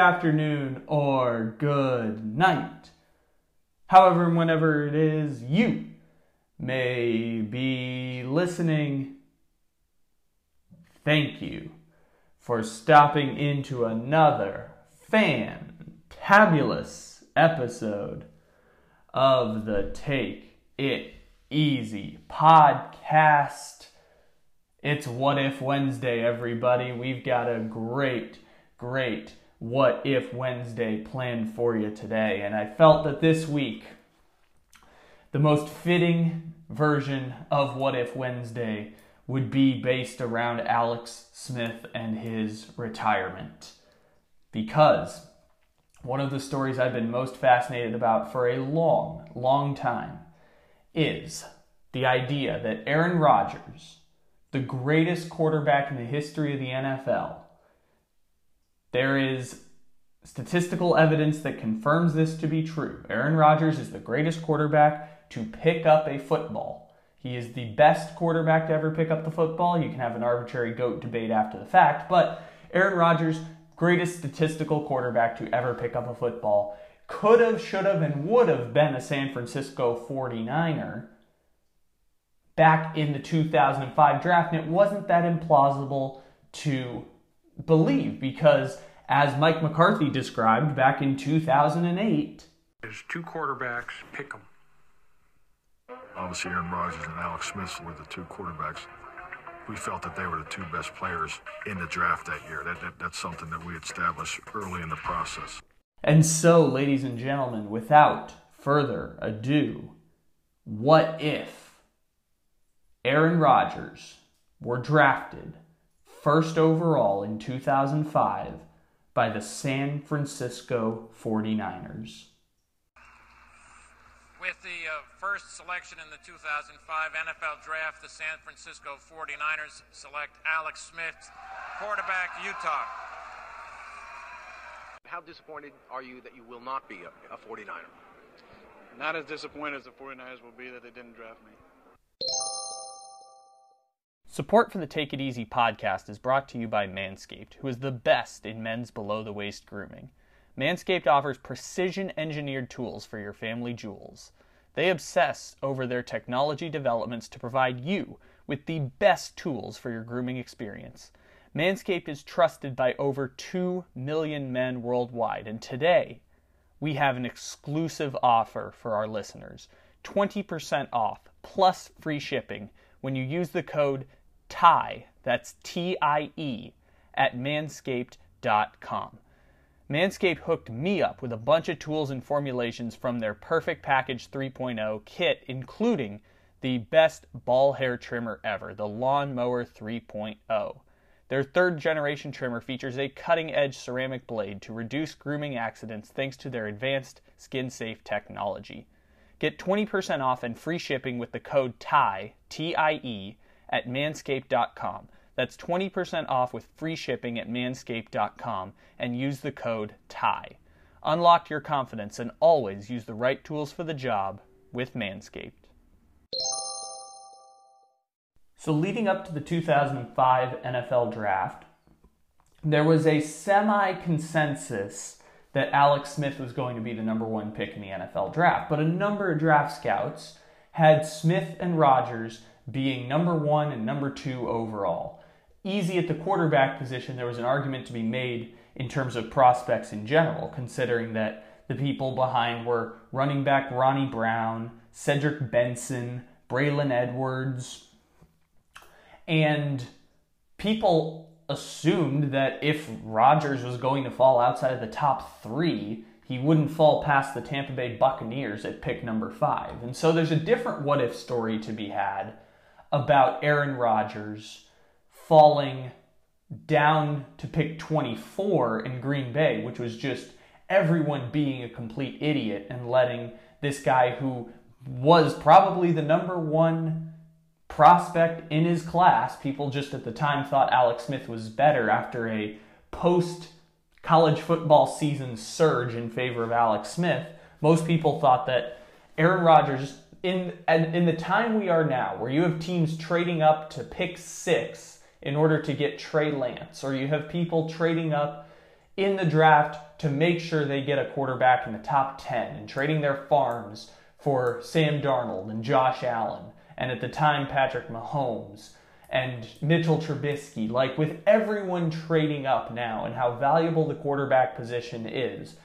Afternoon, or good night. However, whenever it is you may be listening, thank you for stopping into another fantabulous episode of the Take It Easy podcast. It's What If Wednesday, everybody. We've got a great, great What If Wednesday planned for you today. And I felt that this week, the most fitting version of What If Wednesday would be based around Alex Smith and his retirement. Because one of the stories I've been most fascinated about for a long, long time is the idea that Aaron Rodgers, the greatest quarterback in the history of the NFL, there is statistical evidence that confirms this to be true. Aaron Rodgers is the greatest quarterback to pick up a football. He is the best quarterback to ever pick up the football. You can have an arbitrary GOAT debate after the fact, but Aaron Rodgers, greatest statistical quarterback to ever pick up a football, could have, should have, and would have been a San Francisco 49er back in the 2005 draft. And it wasn't that implausible to believe because, as Mike McCarthy described back in 2008, There's two quarterbacks, pick them. Obviously, Aaron Rodgers and Alex Smith were the two quarterbacks. We felt that they were the two best players in the draft that year. That, that, that's something that we established early in the process. And so, ladies and gentlemen, without further ado, what if Aaron Rodgers were drafted first overall in 2005 by the San Francisco 49ers? With the uh, first selection in the 2005 NFL Draft, the San Francisco 49ers select Alex Smith, quarterback, Utah. How disappointed are you that you will not be a, a 49er? Not as disappointed as the 49ers will be that they didn't draft me. Support for the Take It Easy podcast is brought to you by Manscaped, who is the best in men's below the waist grooming. Manscaped offers precision engineered tools for your family jewels. They obsess over their technology developments to provide you with the best tools for your grooming experience. Manscaped is trusted by over 2 million men worldwide, and today we have an exclusive offer for our listeners 20% off plus free shipping when you use the code TIE, that's T I E, at manscaped.com. Manscaped hooked me up with a bunch of tools and formulations from their Perfect Package 3.0 kit, including the best ball hair trimmer ever, the Lawnmower 3.0. Their third generation trimmer features a cutting edge ceramic blade to reduce grooming accidents thanks to their advanced skin safe technology. Get 20% off and free shipping with the code TIE, T I E, at manscaped.com. That's 20% off with free shipping at manscaped.com and use the code TIE. Unlock your confidence and always use the right tools for the job with Manscaped. So, leading up to the 2005 NFL draft, there was a semi consensus that Alex Smith was going to be the number one pick in the NFL draft. But a number of draft scouts had Smith and Rodgers being number one and number two overall. Easy at the quarterback position, there was an argument to be made in terms of prospects in general, considering that the people behind were running back Ronnie Brown, Cedric Benson, Braylon Edwards, and people assumed that if Rodgers was going to fall outside of the top three, he wouldn't fall past the Tampa Bay Buccaneers at pick number five. And so there's a different what if story to be had about Aaron Rodgers falling down to pick 24 in Green Bay, which was just everyone being a complete idiot and letting this guy who was probably the number one prospect in his class. People just at the time thought Alex Smith was better after a post college football season surge in favor of Alex Smith. Most people thought that Aaron Rodgers, in, in the time we are now, where you have teams trading up to pick six in order to get Trey Lance, or you have people trading up in the draft to make sure they get a quarterback in the top 10 and trading their farms for Sam Darnold and Josh Allen and at the time Patrick Mahomes and Mitchell Trubisky, like with everyone trading up now and how valuable the quarterback position is.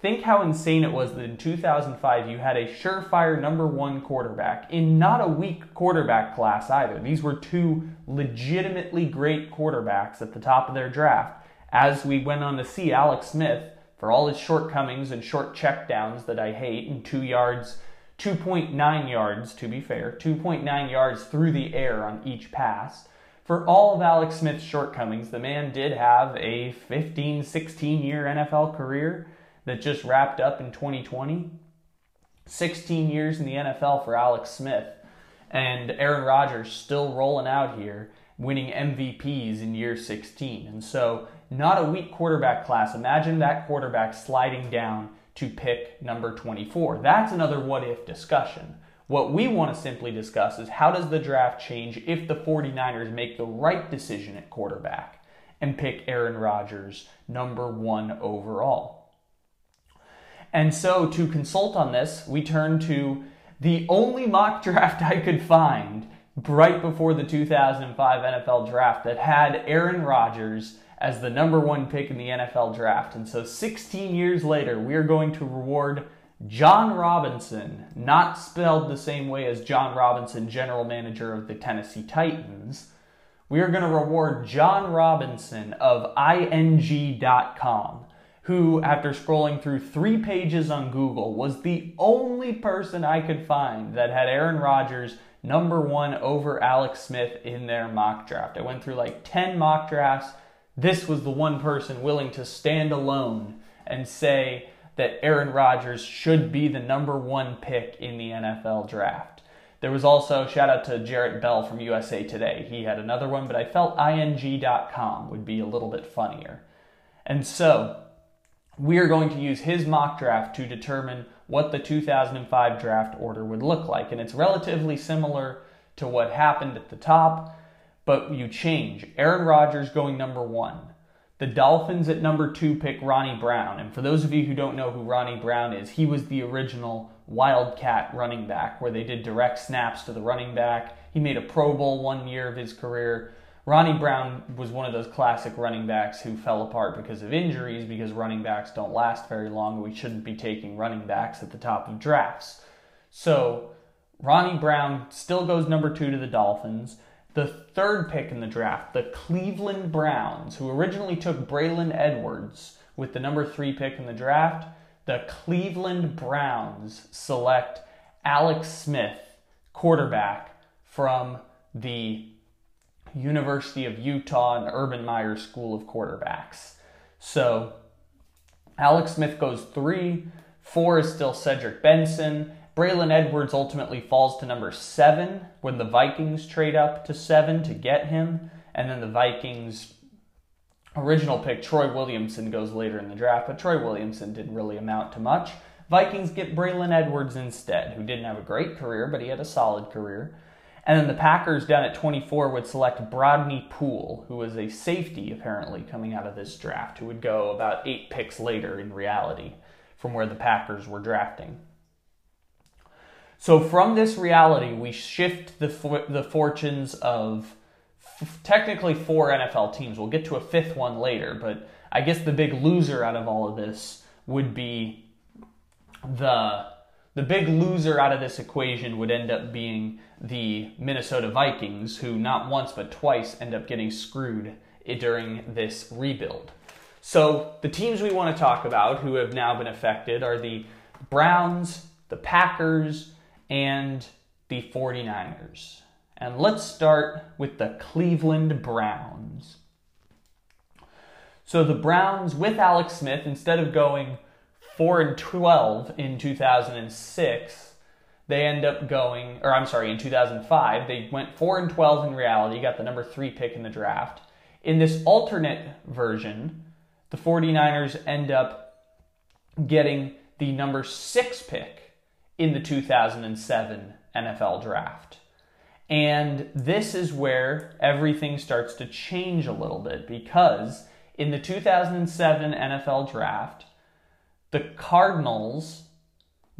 Think how insane it was that in 2005 you had a surefire number one quarterback in not a weak quarterback class either. These were two legitimately great quarterbacks at the top of their draft. As we went on to see Alex Smith, for all his shortcomings and short checkdowns that I hate, and two yards 2.9 yards, to be fair, 2.9 yards through the air on each pass. For all of Alex Smith's shortcomings, the man did have a 15, 16 year NFL career that just wrapped up in 2020. 16 years in the NFL for Alex Smith. And Aaron Rodgers still rolling out here, winning MVPs in year 16. And so, not a weak quarterback class. Imagine that quarterback sliding down to pick number 24. That's another what if discussion. What we want to simply discuss is how does the draft change if the 49ers make the right decision at quarterback and pick Aaron Rodgers number one overall. And so to consult on this, we turn to the only mock draft I could find right before the 2005 NFL draft that had Aaron Rodgers as the number one pick in the NFL draft. And so 16 years later, we are going to reward John Robinson, not spelled the same way as John Robinson, general manager of the Tennessee Titans. We are going to reward John Robinson of IGN.com, who, after scrolling through three pages on Google, was the only person I could find that had Aaron Rodgers number one over Alex Smith in their mock draft. I went through like 10 mock drafts this was the one person willing to stand alone and say that Aaron Rodgers should be the number one pick in the NFL draft. There was also shout out to Jarrett Bell from USA Today. He had another one, but I felt ign.com would be a little bit funnier. And so, we are going to use his mock draft to determine what the 2005 draft order would look like. And it's relatively similar to what happened at the top but you change. Aaron Rodgers going number one. The Dolphins at number two pick Ronnie Brown. And for those of you who don't know who Ronnie Brown is, he was the original Wildcat running back where they did direct snaps to the running back. He made a Pro Bowl one year of his career. Ronnie Brown was one of those classic running backs who fell apart because of injuries, because running backs don't last very long. We shouldn't be taking running backs at the top of drafts. So Ronnie Brown still goes number two to the Dolphins. The third pick in the draft, the Cleveland Browns, who originally took Braylon Edwards with the number three pick in the draft, the Cleveland Browns select Alex Smith, quarterback from the University of Utah and Urban Meyer School of Quarterbacks. So Alex Smith goes three. Four is still Cedric Benson. Braylon Edwards ultimately falls to number seven when the Vikings trade up to seven to get him. And then the Vikings' original pick, Troy Williamson, goes later in the draft, but Troy Williamson didn't really amount to much. Vikings get Braylon Edwards instead, who didn't have a great career, but he had a solid career. And then the Packers down at 24 would select Brodney Pool, who was a safety apparently coming out of this draft, who would go about eight picks later in reality from where the Packers were drafting. So from this reality, we shift the the fortunes of f- technically four NFL teams. We'll get to a fifth one later, but I guess the big loser out of all of this would be the the big loser out of this equation would end up being the Minnesota Vikings, who not once but twice end up getting screwed during this rebuild. So, the teams we want to talk about who have now been affected are the Browns, the Packers, and the 49ers. And let's start with the Cleveland Browns. So, the Browns with Alex Smith, instead of going 4 and 12 in 2006, they end up going, or I'm sorry, in 2005, they went 4 and 12 in reality, got the number 3 pick in the draft. In this alternate version, the 49ers end up getting the number 6 pick in the 2007 NFL draft. And this is where everything starts to change a little bit because in the 2007 NFL draft, the Cardinals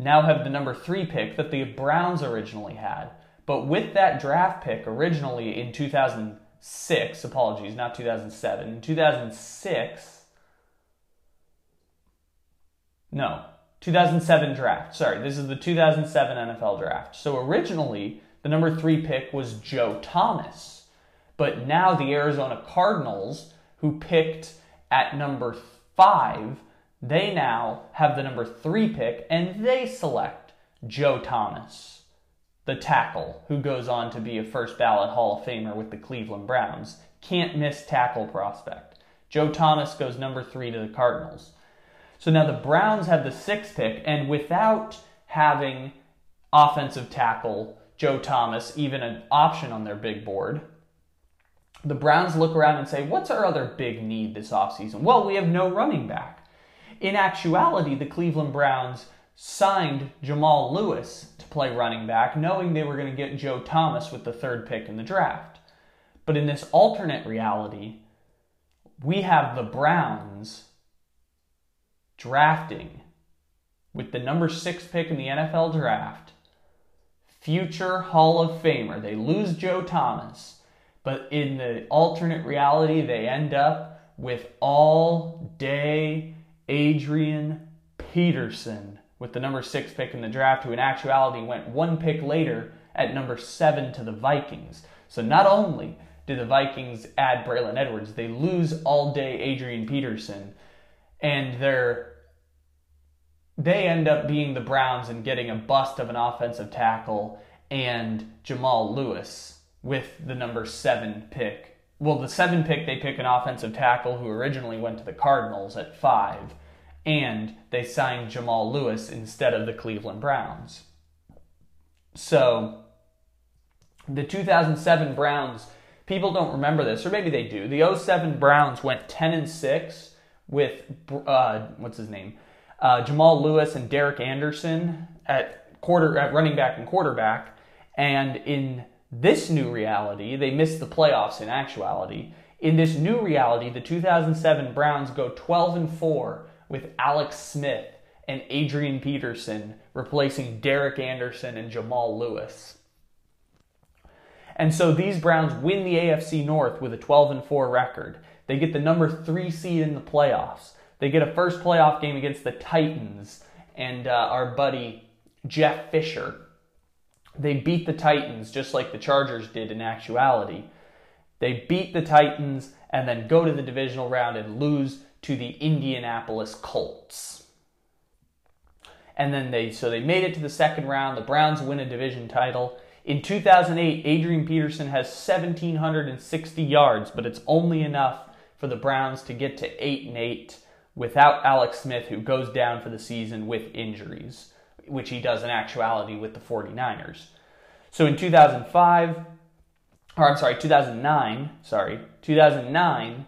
now have the number three pick that the Browns originally had. But with that draft pick originally in 2006, apologies, not 2007, in 2006, no, 2007 draft. Sorry, this is the 2007 NFL draft. So originally, the number three pick was Joe Thomas. But now the Arizona Cardinals, who picked at number five, they now have the number three pick and they select Joe Thomas, the tackle, who goes on to be a first ballot Hall of Famer with the Cleveland Browns. Can't miss tackle prospect. Joe Thomas goes number three to the Cardinals. So now the Browns have the sixth pick, and without having offensive tackle Joe Thomas even an option on their big board, the Browns look around and say, What's our other big need this offseason? Well, we have no running back. In actuality, the Cleveland Browns signed Jamal Lewis to play running back, knowing they were going to get Joe Thomas with the third pick in the draft. But in this alternate reality, we have the Browns drafting with the number six pick in the NFL draft, future Hall of Famer. They lose Joe Thomas, but in the alternate reality, they end up with all day Adrian Peterson with the number six pick in the draft, who in actuality went one pick later at number seven to the Vikings. So not only did the Vikings add Braylon Edwards, they lose all day Adrian Peterson, and they're they end up being the Browns and getting a bust of an offensive tackle and Jamal Lewis with the number seven pick. Well, the seven pick, they pick an offensive tackle who originally went to the Cardinals at five and they signed Jamal Lewis instead of the Cleveland Browns. So, the 2007 Browns, people don't remember this, or maybe they do. The 07 Browns went 10 and 6 with, uh, what's his name? Uh, Jamal Lewis and Derek Anderson at quarter at running back and quarterback. And in this new reality, they missed the playoffs in actuality. In this new reality, the 2007 Browns go 12 and 4 with Alex Smith and Adrian Peterson replacing Derek Anderson and Jamal Lewis. And so these Browns win the AFC North with a 12 and 4 record. They get the number 3 seed in the playoffs. They get a first playoff game against the Titans and uh, our buddy Jeff Fisher. They beat the Titans just like the Chargers did in actuality. They beat the Titans and then go to the divisional round and lose to the Indianapolis Colts. And then they so they made it to the second round. The Browns win a division title. In 2008, Adrian Peterson has 1760 yards, but it's only enough for the Browns to get to 8 and 8 without Alex Smith who goes down for the season with injuries, which he does in actuality with the 49ers. So in 2005, or I'm sorry, 2009, sorry, 2009,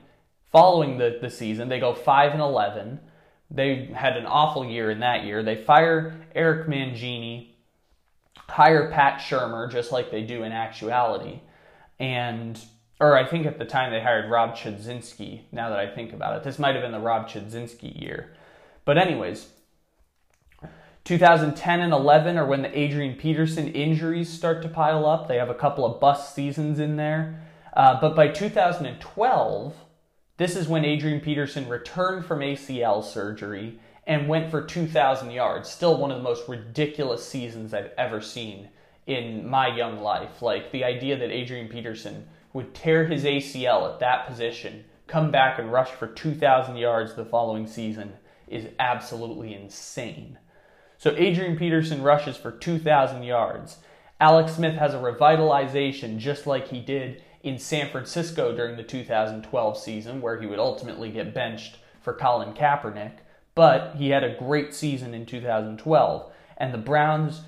Following the, the season, they go 5 and 11. They had an awful year in that year. They fire Eric Mangini, hire Pat Shurmur, just like they do in actuality. And, or I think at the time they hired Rob Chudzinski, now that I think about it. This might have been the Rob Chudzinski year. But, anyways, 2010 and 11 are when the Adrian Peterson injuries start to pile up. They have a couple of bust seasons in there. Uh, but by 2012, this is when Adrian Peterson returned from ACL surgery and went for 2,000 yards. Still one of the most ridiculous seasons I've ever seen in my young life. Like the idea that Adrian Peterson would tear his ACL at that position, come back and rush for 2,000 yards the following season is absolutely insane. So Adrian Peterson rushes for 2,000 yards. Alex Smith has a revitalization just like he did in San Francisco during the 2012 season, where he would ultimately get benched for Colin Kaepernick. But he had a great season in 2012. And the Browns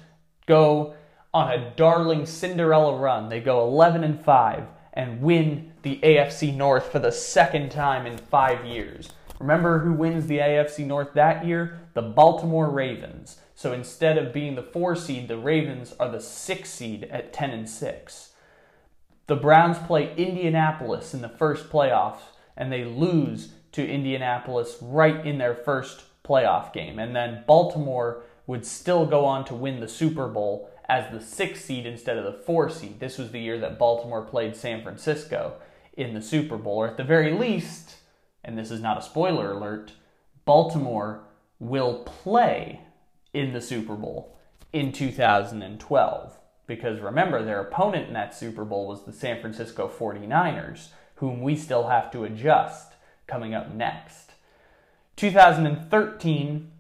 go on a darling Cinderella run. They go 11 and 5 and win the AFC North for the second time in five years. Remember who wins the AFC North that year? The Baltimore Ravens. So instead of being the four seed, the Ravens are the six seed at 10 and 6. The Browns play Indianapolis in the first playoffs, and they lose to Indianapolis right in their first playoff game. And then Baltimore would still go on to win the Super Bowl as the six seed instead of the four seed. This was the year that Baltimore played San Francisco in the Super Bowl, or at the very least, and this is not a spoiler alert, Baltimore will play in the Super Bowl in 2012. Because remember, their opponent in that Super Bowl was the San Francisco 49ers, whom we still have to adjust coming up next. 2013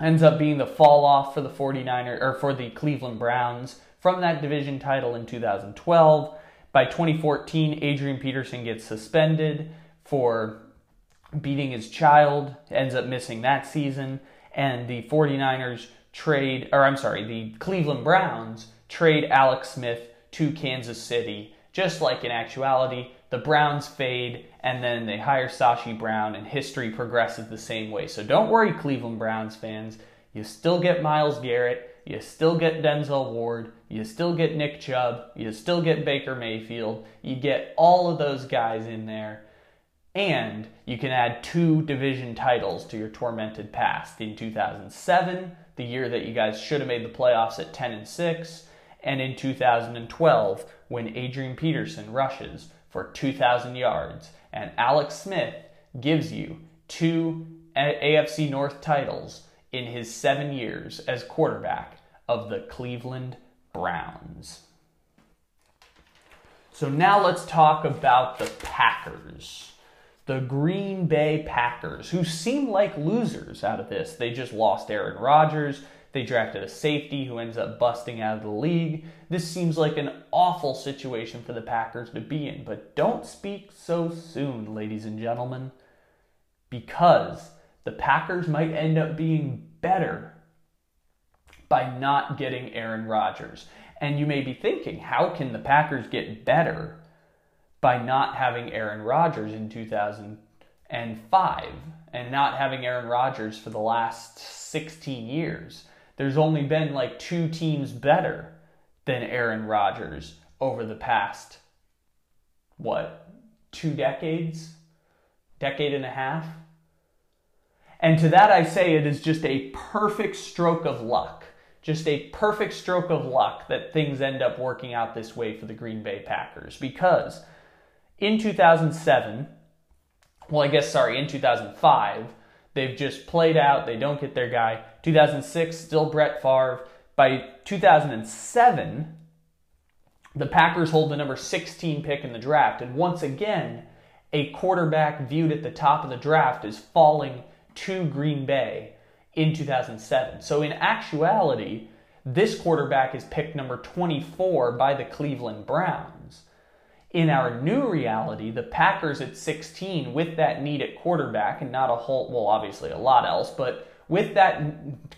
ends up being the fall off for the 49ers or for the Cleveland Browns from that division title in 2012. By 2014, Adrian Peterson gets suspended for beating his child, ends up missing that season, and the 49ers trade, or I'm sorry, the Cleveland Browns trade Alex Smith to Kansas City. Just like in actuality, the Browns fade, and then they hire Sashi Brown, and history progresses the same way. So don't worry, Cleveland Browns fans. You still get Myles Garrett, you still get Denzel Ward, you still get Nick Chubb, you still get Baker Mayfield, you get all of those guys in there. And you can add two division titles to your tormented past. In 2007, the year that you guys should have made the playoffs at 10 and 6, and in 2012, when Adrian Peterson rushes for 2,000 yards, and Alex Smith gives you two AFC North titles in his seven years as quarterback of the Cleveland Browns. So now let's talk about the Packers. The Green Bay Packers, who seem like losers out of this. They just lost Aaron Rodgers. They drafted a safety who ends up busting out of the league. This seems like an awful situation for the Packers to be in, but don't speak so soon, ladies and gentlemen, because the Packers might end up being better by not getting Aaron Rodgers. And you may be thinking, how can the Packers get better by not having Aaron Rodgers in 2005 and not having Aaron Rodgers for the last 16 years? There's only been like two teams better than Aaron Rodgers over the past, what, two decades? Decade and a half? And to that I say it is just a perfect stroke of luck. Just a perfect stroke of luck that things end up working out this way for the Green Bay Packers. Because in 2007, well, I guess, sorry, in 2005, they've just played out, they don't get their guy. 2006, still Brett Favre. By 2007, the Packers hold the number 16 pick in the draft. And once again, a quarterback viewed at the top of the draft is falling to Green Bay in 2007. So, in actuality, this quarterback is picked number 24 by the Cleveland Browns. In our new reality, the Packers at 16, with that need at quarterback, and not a whole, well, obviously a lot else, but with that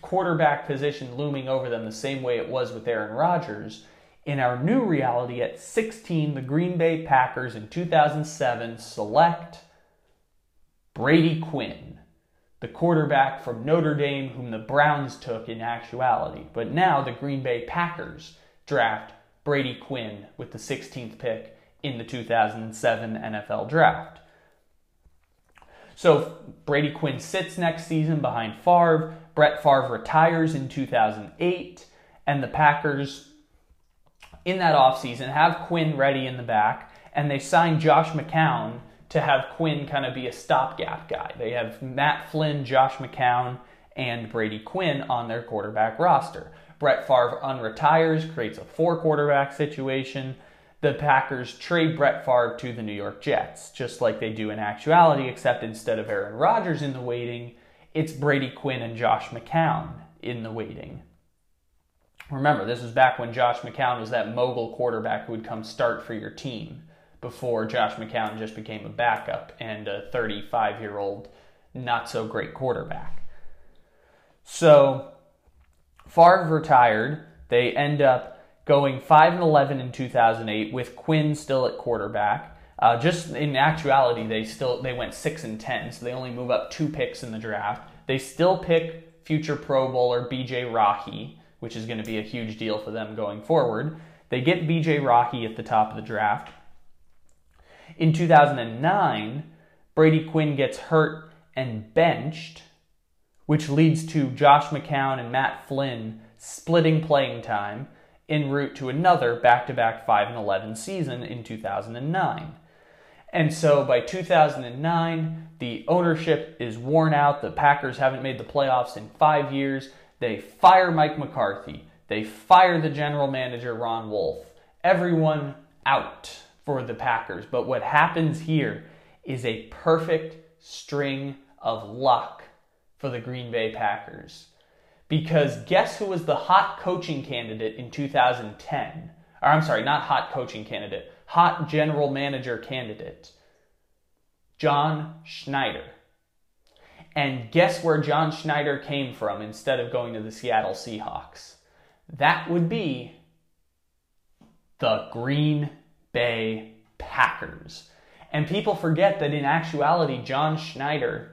quarterback position looming over them the same way it was with Aaron Rodgers, in our new reality at 16, the Green Bay Packers in 2007 select Brady Quinn, the quarterback from Notre Dame, whom the Browns took in actuality. But now the Green Bay Packers draft Brady Quinn with the 16th pick in the 2007 NFL Draft. So Brady Quinn sits next season behind Favre. Brett Favre retires in 2008, and the Packers, in that offseason, have Quinn ready in the back, and they sign Josh McCown to have Quinn kind of be a stopgap guy. They have Matt Flynn, Josh McCown, and Brady Quinn on their quarterback roster. Brett Favre unretires, creates a four quarterback situation. The Packers trade Brett Favre to the New York Jets, just like they do in actuality, except instead of Aaron Rodgers in the waiting, it's Brady Quinn and Josh McCown in the waiting. Remember, this was back when Josh McCown was that mogul quarterback who would come start for your team before Josh McCown just became a backup and a 35 year old, not so great quarterback. So, Favre retired. They end up going 5 and 11 in 2008 with Quinn still at quarterback. Uh, just in actuality, they still they went six and ten, so they only move up two picks in the draft. They still pick future Pro Bowler B.J. Raji, which is going to be a huge deal for them going forward. They get B.J. Raji at the top of the draft. In 2009, Brady Quinn gets hurt and benched, which leads to Josh McCown and Matt Flynn splitting playing time en route to another back-to-back 5 and 11 season in 2009. And so by 2009, the ownership is worn out. The Packers haven't made the playoffs in five years. They fire Mike McCarthy. They fire the general manager, Ron Wolf. Everyone out for the Packers. But what happens here is a perfect string of luck for the Green Bay Packers. Because guess who was the hot coaching candidate in 2010? Or I'm sorry, not hot coaching candidate hot general manager candidate, John Schneider. And guess where John Schneider came from instead of going to the Seattle Seahawks? That would be the Green Bay Packers. And people forget that in actuality, John Schneider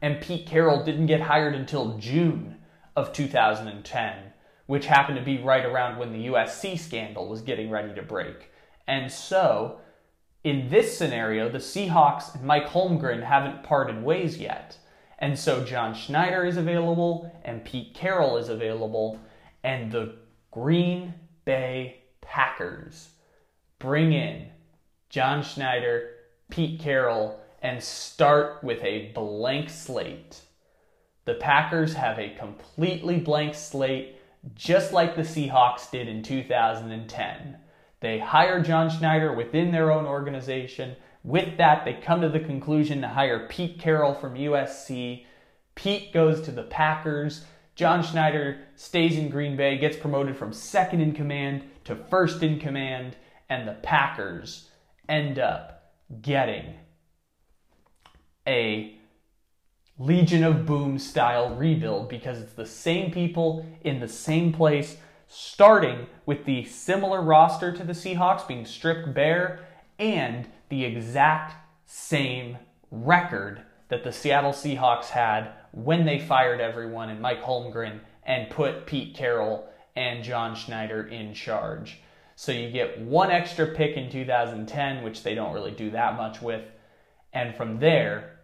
and Pete Carroll didn't get hired until June of 2010, which happened to be right around when the USC scandal was getting ready to break. And so, in this scenario, the Seahawks and Mike Holmgren haven't parted ways yet. And so John Schneider is available and Pete Carroll is available, and the Green Bay Packers bring in John Schneider, Pete Carroll, and start with a blank slate. The Packers have a completely blank slate, just like the Seahawks did in 2010. They hire John Schneider within their own organization. With that, they come to the conclusion to hire Pete Carroll from USC. Pete goes to the Packers. John Schneider stays in Green Bay, gets promoted from second in command to first in command, and the Packers end up getting a Legion of Boom style rebuild because it's the same people in the same place starting with the similar roster to the Seahawks being stripped bare and the exact same record that the Seattle Seahawks had when they fired everyone and Mike Holmgren and put Pete Carroll and John Schneider in charge. So you get one extra pick in 2010, which they don't really do that much with. And from there,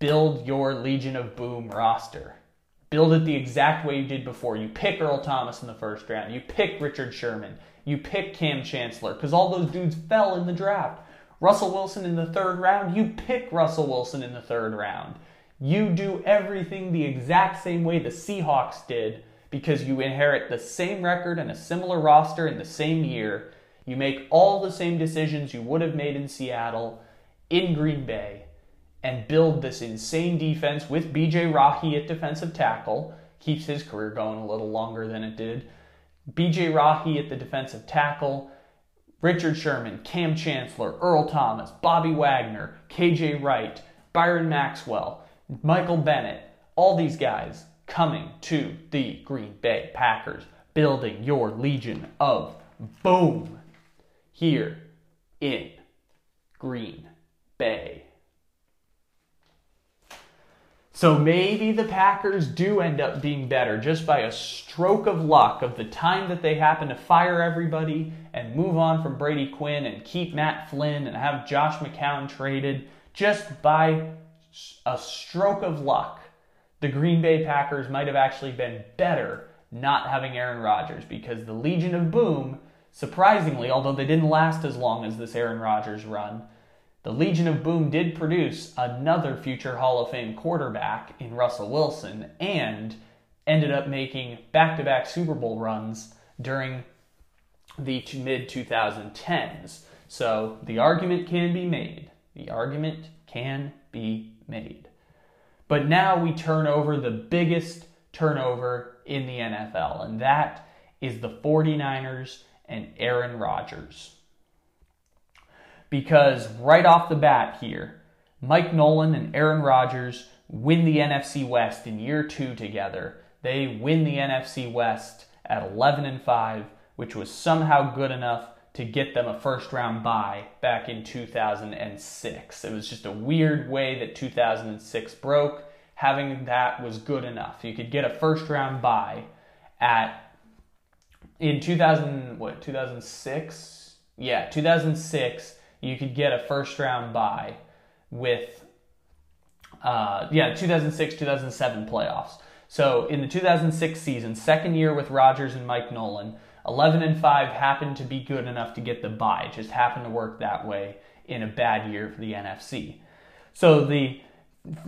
build your Legion of Boom roster. Build it the exact way you did before. You pick Earl Thomas in the first round. You pick Richard Sherman. You pick Kam Chancellor because all those dudes fell in the draft. Russell Wilson in the third round, you pick Russell Wilson in the third round. You do everything the exact same way the Seahawks did because you inherit the same record and a similar roster in the same year. You make all the same decisions you would have made in Seattle, in Green Bay and build this insane defense with BJ Raji at defensive tackle. Keeps his career going a little longer than it did. BJ Raji at the defensive tackle. Richard Sherman, Kam Chancellor, Earl Thomas, Bobby Wagner, KJ Wright, Byron Maxwell, Michael Bennett, all these guys coming to the Green Bay Packers, building your Legion of Boom here in Green Bay. So maybe the Packers do end up being better just by a stroke of luck of the time that they happen to fire everybody and move on from Brady Quinn and keep Matt Flynn and have Josh McCown traded just by a stroke of luck. the Green Bay Packers might have actually been better not having Aaron Rodgers because the Legion of Boom, surprisingly, although they didn't last as long as this Aaron Rodgers run, the Legion of Boom did produce another future Hall of Fame quarterback in Russell Wilson and ended up making back to back Super Bowl runs during the mid 2010s. So the argument can be made. The argument can be made. But now we turn over the biggest turnover in the NFL, and that is the 49ers and Aaron Rodgers. Because right off the bat here, Mike Nolan and Aaron Rodgers win the NFC West in year two together. They win the NFC West at 11 and 5, which was somehow good enough to get them a first round bye back in 2006. It was just a weird way that 2006 broke. Having that was good enough. You could get a first round bye at in 2000 what 2006? Yeah, 2006 you could get a first round bye with uh, yeah 2006 2007 playoffs. So in the 2006 season, second year with Rodgers and Mike Nolan, 11 and 5 happened to be good enough to get the bye. It just happened to work that way in a bad year for the NFC. So the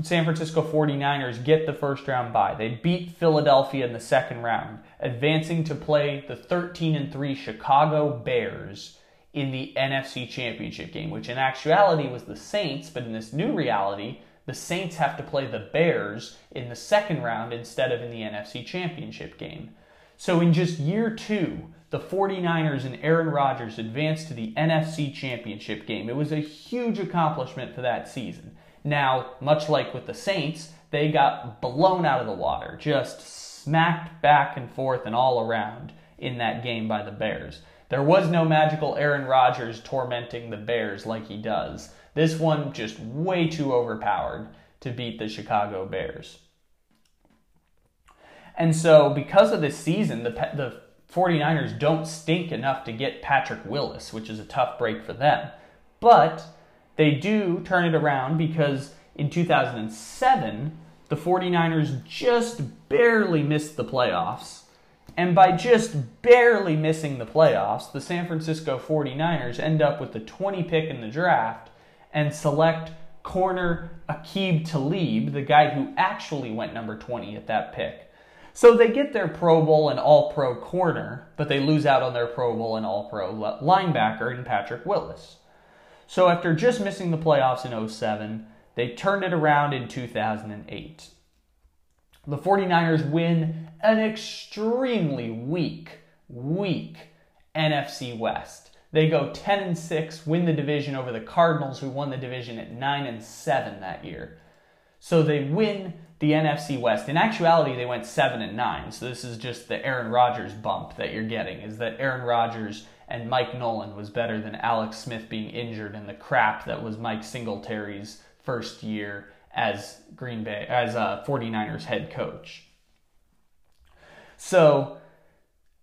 San Francisco 49ers get the first round bye. They beat Philadelphia in the second round, advancing to play the 13 and 3 Chicago Bears in the NFC Championship game, which in actuality was the Saints, but in this new reality, the Saints have to play the Bears in the second round instead of in the NFC Championship game. So in just year two, the 49ers and Aaron Rodgers advanced to the NFC Championship game. It was a huge accomplishment for that season. Now, much like with the Saints, they got blown out of the water, just smacked back and forth and all around in that game by the Bears. There was no magical Aaron Rodgers tormenting the Bears like he does. This one just way too overpowered to beat the Chicago Bears. And so, because of this season, the, the 49ers don't stink enough to get Patrick Willis, which is a tough break for them. But they do turn it around because in 2007, the 49ers just barely missed the playoffs. And by just barely missing the playoffs, the San Francisco 49ers end up with the 20 pick in the draft and select corner Aqib Talib, the guy who actually went number 20 at that pick. So they get their Pro Bowl and All Pro corner, but they lose out on their Pro Bowl and All Pro linebacker in Patrick Willis. So after just missing the playoffs in 07, they turned it around in 2008. The 49ers win an extremely weak, weak NFC West. They go 10 and 6, win the division over the Cardinals who won the division at 9 and 7 that year. So they win the NFC West. In actuality, they went 7 and 9. So this is just the Aaron Rodgers bump that you're getting is that Aaron Rodgers and Mike Nolan was better than Alex Smith being injured and the crap that was Mike Singletary's first year as Green Bay as a 49ers head coach. So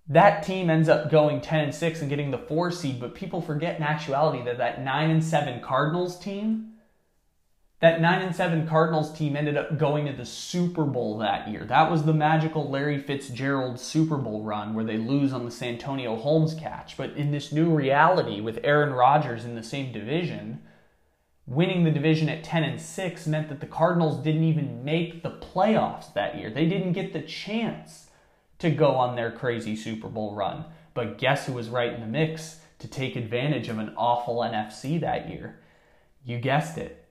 that team ends up going 10 and 6 and getting the 4 seed, but people forget in actuality that that 9 and 7 Cardinals team that 9 and 7 Cardinals team ended up going to the Super Bowl that year. That was the magical Larry Fitzgerald Super Bowl run where they lose on the Santonio Holmes catch. But in this new reality with Aaron Rodgers in the same division, winning the division at 10 and 6 meant that the Cardinals didn't even make the playoffs that year. They didn't get the chance to go on their crazy Super Bowl run. But guess who was right in the mix to take advantage of an awful NFC that year? You guessed it.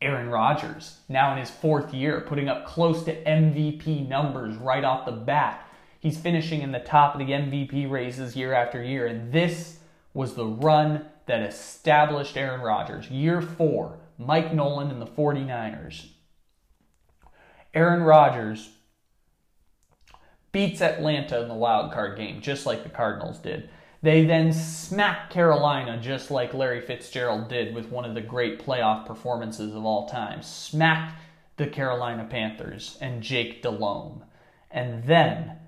Aaron Rodgers, now in his fourth year, putting up close to MVP numbers right off the bat. He's finishing in the top of the MVP races year after year, and this was the run that established Aaron Rodgers. Year four, Mike Nolan and the 49ers. Aaron Rodgers beats Atlanta in the wild card game, just like the Cardinals did. They then smack Carolina just like Larry Fitzgerald did with one of the great playoff performances of all time. Smack the Carolina Panthers and Jake Delhomme. And then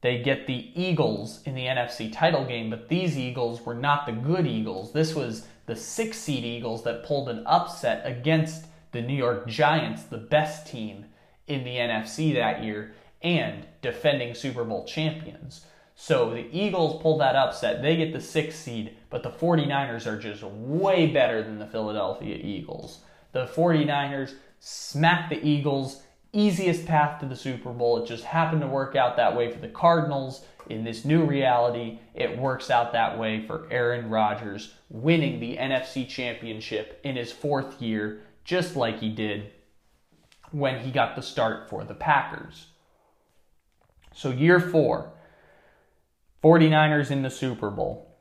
they get the Eagles in the NFC title game, but these Eagles were not the good Eagles. This was the six seed Eagles that pulled an upset against the New York Giants, the best team in the NFC that year and defending Super Bowl champions. So the Eagles pull that upset. They get the sixth seed, but the 49ers are just way better than the Philadelphia Eagles. The 49ers smack the Eagles, easiest path to the Super Bowl. It just happened to work out that way for the Cardinals. In this new reality, it works out that way for Aaron Rodgers, winning the NFC Championship in his fourth year, just like he did when he got the start for the Packers. So, year four, 49ers in the Super Bowl.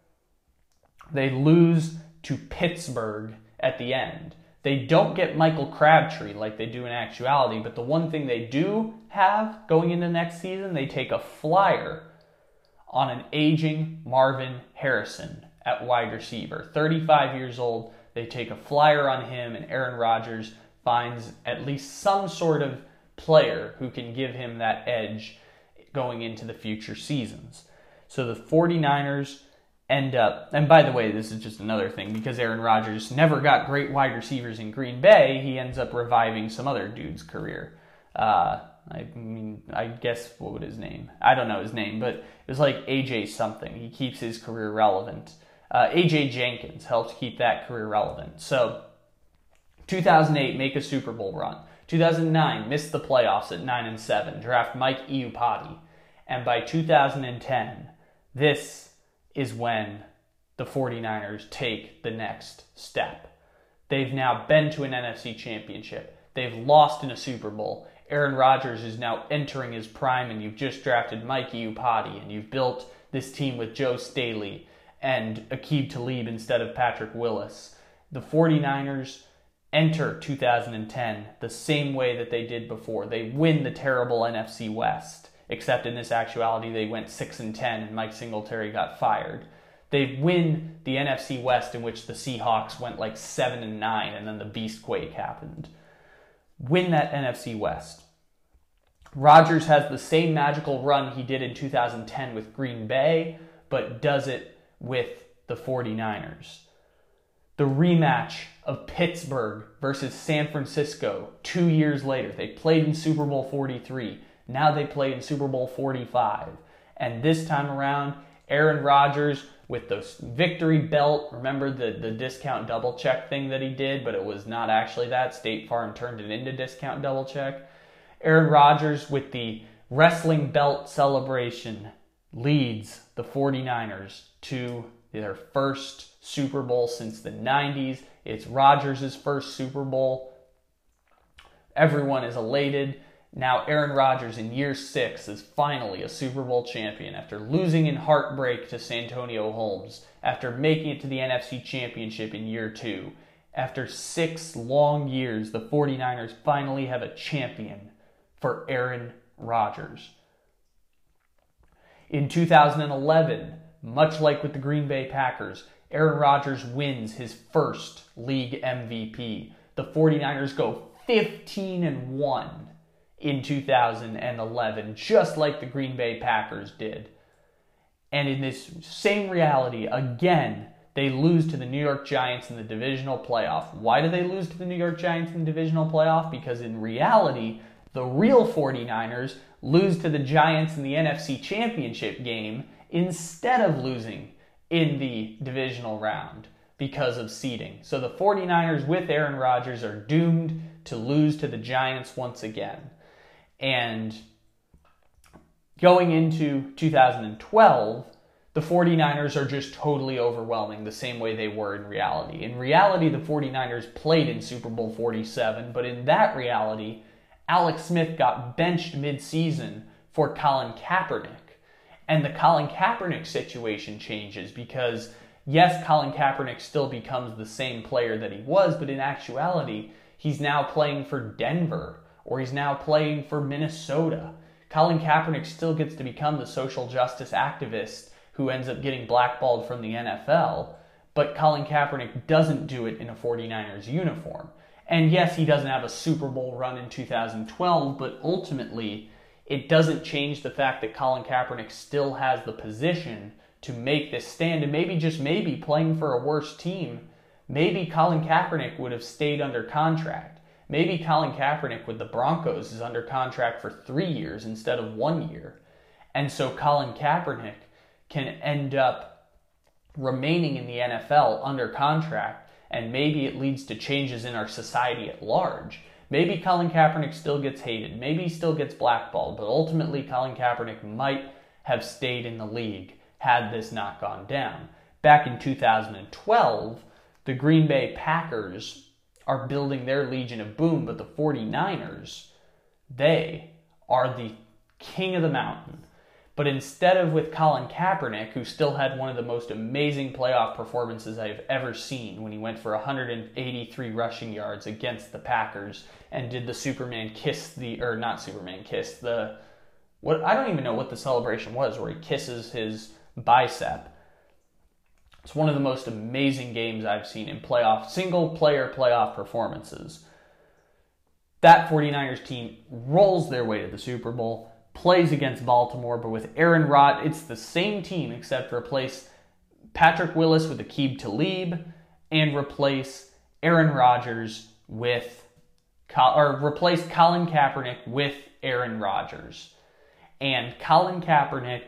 They lose to Pittsburgh at the end. They don't get Michael Crabtree like they do in actuality, but the one thing they do have going into next season, they take a flyer on an aging Marvin Harrison at wide receiver. 35 years old. They take a flyer on him, and Aaron Rodgers finds at least some sort of player who can give him that edge going into the future seasons. So the 49ers end up, and by the way, this is just another thing because Aaron Rodgers never got great wide receivers in Green Bay, he ends up reviving some other dude's career. Uh, I mean, I guess what would his name? I don't know his name, but it was like AJ something. He keeps his career relevant. Uh, AJ Jenkins helped keep that career relevant. So, 2008, make a Super Bowl run. 2009, missed the playoffs at 9 and 7, draft Mike Iupati. And by 2010, this is when the 49ers take the next step. They've now been to an NFC championship. They've lost in a Super Bowl. Aaron Rodgers is now entering his prime, and you've just drafted Mike Iupati, and you've built this team with Joe Staley and Aqib Talib instead of Patrick Willis. The 49ers enter 2010 the same way that they did before. They win the terrible NFC West, except in this actuality they went 6 and 10 and Mike Singletary got fired. They win the NFC West in which the Seahawks went like 7 and 9 and then the beast quake happened. Win that NFC West. Rodgers has the same magical run he did in 2010 with Green Bay, but does it with the 49ers. The rematch of Pittsburgh versus San Francisco two years later. They played in Super Bowl 43. Now they play in Super Bowl 45. And this time around, Aaron Rodgers with the victory belt. Remember the, the discount double check thing that he did, but it was not actually that. State Farm turned it into discount double check. Aaron Rodgers with the wrestling belt celebration leads the 49ers to their first Super Bowl since the 90s. It's Rodgers' first Super Bowl. Everyone is elated. Now, Aaron Rodgers in year six is finally a Super Bowl champion after losing in heartbreak to Santonio Holmes, after making it to the NFC Championship in year two. After six long years, the 49ers finally have a champion for Aaron Rodgers. In 2011, much like with the Green Bay Packers, Aaron Rodgers wins his first league MVP. The 49ers go 15 and 1 in 2011, just like the Green Bay Packers did. And in this same reality, again, they lose to the New York Giants in the divisional playoff. Why do they lose to the New York Giants in the divisional playoff? Because in reality, the real 49ers lose to the Giants in the NFC Championship game instead of losing in the divisional round because of seeding. So the 49ers with Aaron Rodgers are doomed to lose to the Giants once again. And going into 2012, the 49ers are just totally overwhelming the same way they were in reality. In reality, the 49ers played in Super Bowl 47, but in that reality, Alex Smith got benched midseason for Colin Kaepernick. And the Colin Kaepernick situation changes because, yes, Colin Kaepernick still becomes the same player that he was, but in actuality, he's now playing for Denver or he's now playing for Minnesota. Colin Kaepernick still gets to become the social justice activist who ends up getting blackballed from the NFL, but Colin Kaepernick doesn't do it in a 49ers uniform. And yes, he doesn't have a Super Bowl run in 2012, but ultimately, it doesn't change the fact that Colin Kaepernick still has the position to make this stand and maybe just maybe playing for a worse team. Maybe Colin Kaepernick would have stayed under contract. Maybe Colin Kaepernick with the Broncos is under contract for three years instead of one year. And so Colin Kaepernick can end up remaining in the NFL under contract, and maybe it leads to changes in our society at large. Maybe Colin Kaepernick still gets hated. Maybe he still gets blackballed, but ultimately Colin Kaepernick might have stayed in the league had this not gone down. Back in 2012, the Green Bay Packers are building their Legion of Boom, but the 49ers, they are the king of the mountain. But instead of with Colin Kaepernick, who still had one of the most amazing playoff performances I've ever seen when he went for 183 rushing yards against the Packers and did the Superman kiss the or not Superman kiss the what I don't even know what the celebration was where he kisses his bicep. It's one of the most amazing games I've seen in playoff single player playoff performances. That 49ers team rolls their way to the Super Bowl plays against Baltimore, but with Aaron Rod, it's the same team except replace Patrick Willis with Aqib Talib and replace Aaron Rodgers with or replace Colin Kaepernick with Aaron Rodgers. And Colin Kaepernick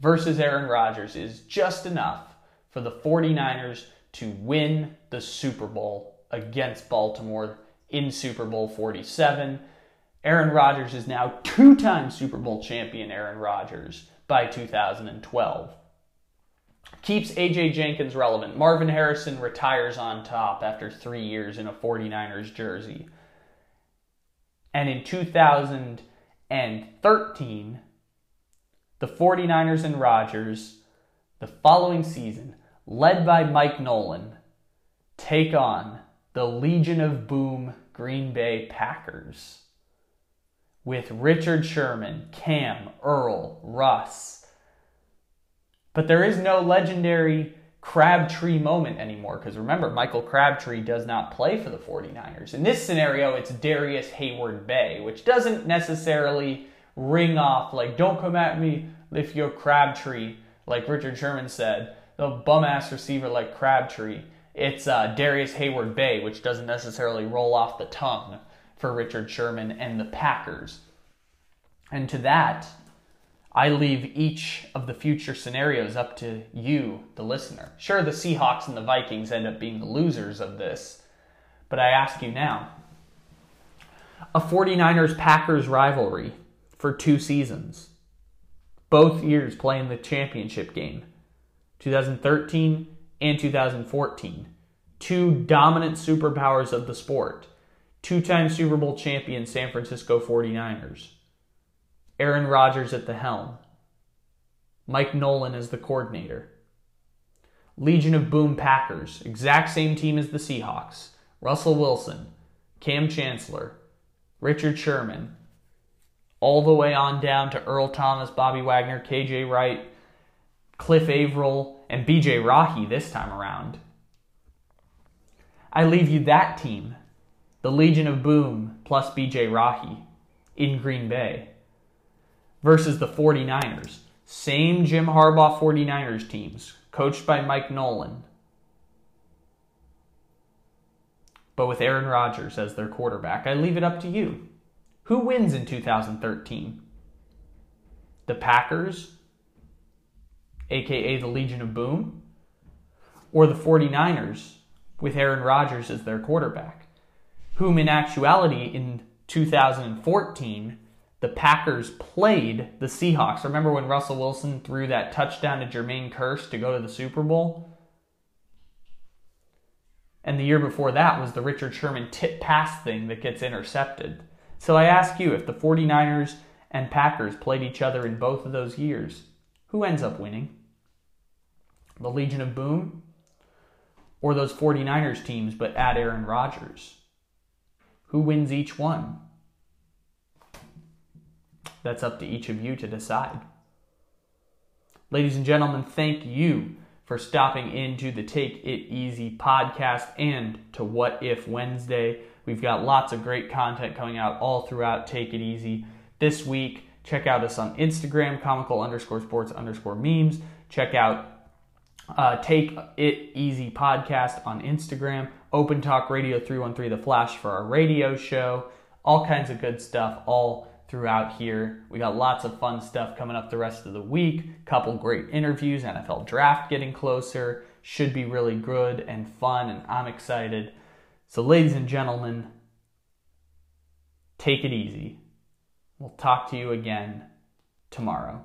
versus Aaron Rodgers is just enough for the 49ers to win the Super Bowl against Baltimore in Super Bowl 47 Aaron Rodgers is now two time Super Bowl champion Aaron Rodgers by 2012. Keeps AJ Jenkins relevant. Marvin Harrison retires on top after three years in a 49ers jersey. And in 2013, the 49ers and Rodgers, the following season, led by Mike Nolan, take on the Legion of Boom Green Bay Packers with Richard Sherman, Kam, Earl, Russ. But there is no legendary Crabtree moment anymore because remember, Michael Crabtree does not play for the 49ers. In this scenario, it's Darrius Heyward-Bey, which doesn't necessarily ring off like, don't come at me if you're Crabtree, like Richard Sherman said, the bum ass receiver like Crabtree. It's uh, Darrius Heyward-Bey, which doesn't necessarily roll off the tongue for Richard Sherman and the Packers. And to that, I leave each of the future scenarios up to you, the listener. Sure, the Seahawks and the Vikings end up being the losers of this, but I ask you now a 49ers Packers rivalry for two seasons, both years playing the championship game 2013 and 2014. Two dominant superpowers of the sport two time Super Bowl champion San Francisco 49ers. Aaron Rodgers at the helm. Mike Nolan as the coordinator. Legion of Boom Packers, exact same team as the Seahawks. Russell Wilson, Kam Chancellor, Richard Sherman, all the way on down to Earl Thomas, Bobby Wagner, KJ Wright, Cliff Avril, and BJ Raji this time around. I leave you that team the Legion of Boom plus BJ Raji in Green Bay versus the 49ers. Same Jim Harbaugh 49ers teams, coached by Mike Nolan, but with Aaron Rodgers as their quarterback. I leave it up to you. Who wins in 2013? The Packers, aka the Legion of Boom, or the 49ers with Aaron Rodgers as their quarterback? whom in actuality in 2014 the Packers played the Seahawks. Remember when Russell Wilson threw that touchdown to Jermaine Kearse to go to the Super Bowl? And the year before that was the Richard Sherman tip pass thing that gets intercepted. So I ask you if the 49ers and Packers played each other in both of those years, who ends up winning? The Legion of Boom or those 49ers teams but add Aaron Rodgers? Who wins each one? That's up to each of you to decide. Ladies and gentlemen, thank you for stopping into the Take It Easy podcast and to What If Wednesday. We've got lots of great content coming out all throughout Take It Easy. This week, check out us on Instagram, comical underscore sports underscore memes. Check out uh, Take It Easy podcast on Instagram. Open Talk Radio 313 The Flash for our radio show. All kinds of good stuff all throughout here. We got lots of fun stuff coming up the rest of the week. Couple great interviews, NFL draft getting closer. Should be really good and fun, and I'm excited. So, ladies and gentlemen, take it easy. We'll talk to you again tomorrow.